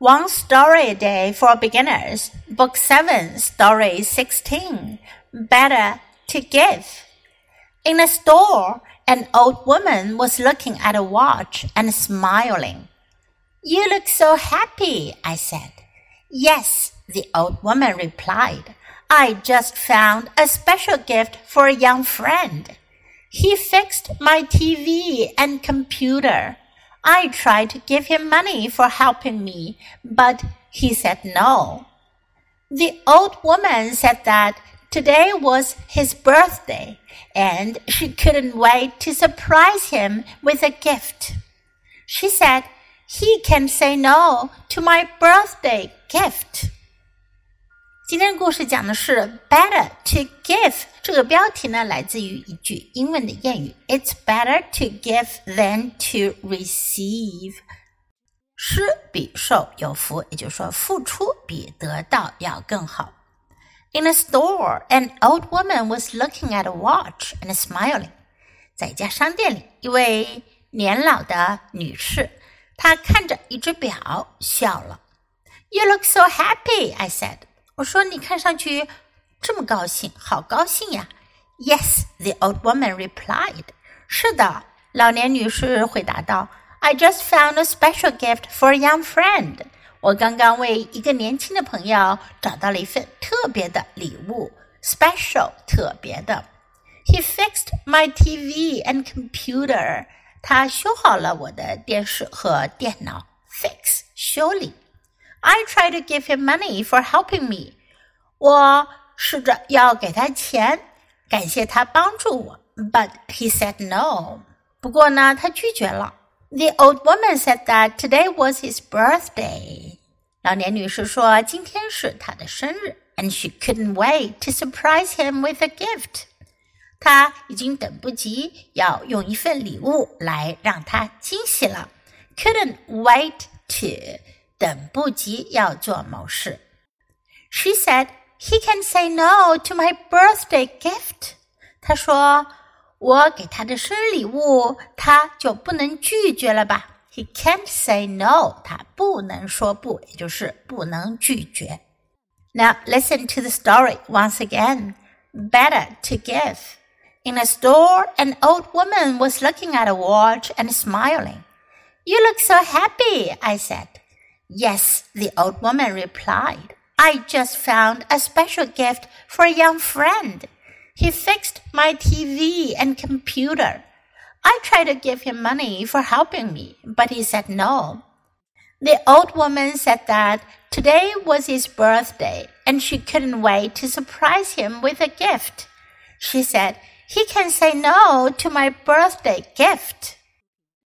One Story a Day for Beginners, Book 7, Story 16. Better to Give. In a store, an old woman was looking at a watch and smiling. You look so happy, I said. Yes, the old woman replied. I just found a special gift for a young friend. He fixed my TV and computer. I tried to give him money for helping me, but he said no. The old woman said that today was his birthday and she couldn't wait to surprise him with a gift. She said, he can say no to my birthday gift. 今天的故事讲的是 better to give。这个标题呢，来自于一句英文的谚语：It's better to give than to receive。施比受有福，也就是说，付出比得到要更好。In a store, an old woman was looking at a watch and smiling。在一家商店里，一位年老的女士，她看着一只表笑了。You look so happy, I said. 我说你看上去这么高兴，好高兴呀！Yes, the old woman replied. 是的，老年女士回答道。I just found a special gift for a young friend. 我刚刚为一个年轻的朋友找到了一份特别的礼物，special 特别的。He fixed my TV and computer. 他修好了我的电视和电脑。Fix 修理。I try to give him money for helping me. 我试着要给他钱，感谢他帮助我。But he said no. 不过呢，他拒绝了。The old woman said that today was his birthday. 老年女士说今天是他的生日，and she couldn't wait to surprise him with a gift. 她已经等不及要用一份礼物来让他惊喜了。Couldn't wait to 等不及要做某事。She said he can say no to my birthday gift。她说我给他的生日礼物，他就不能拒绝了吧？He can't say no，他不能说不，也就是不能拒绝。Now listen to the story once again. Better to give. In a store, an old woman was looking at a watch and smiling. You look so happy, I said. Yes, the old woman replied. I just found a special gift for a young friend. He fixed my TV and computer. I tried to give him money for helping me, but he said no. The old woman said that today was his birthday and she couldn't wait to surprise him with a gift. She said, he can say no to my birthday gift.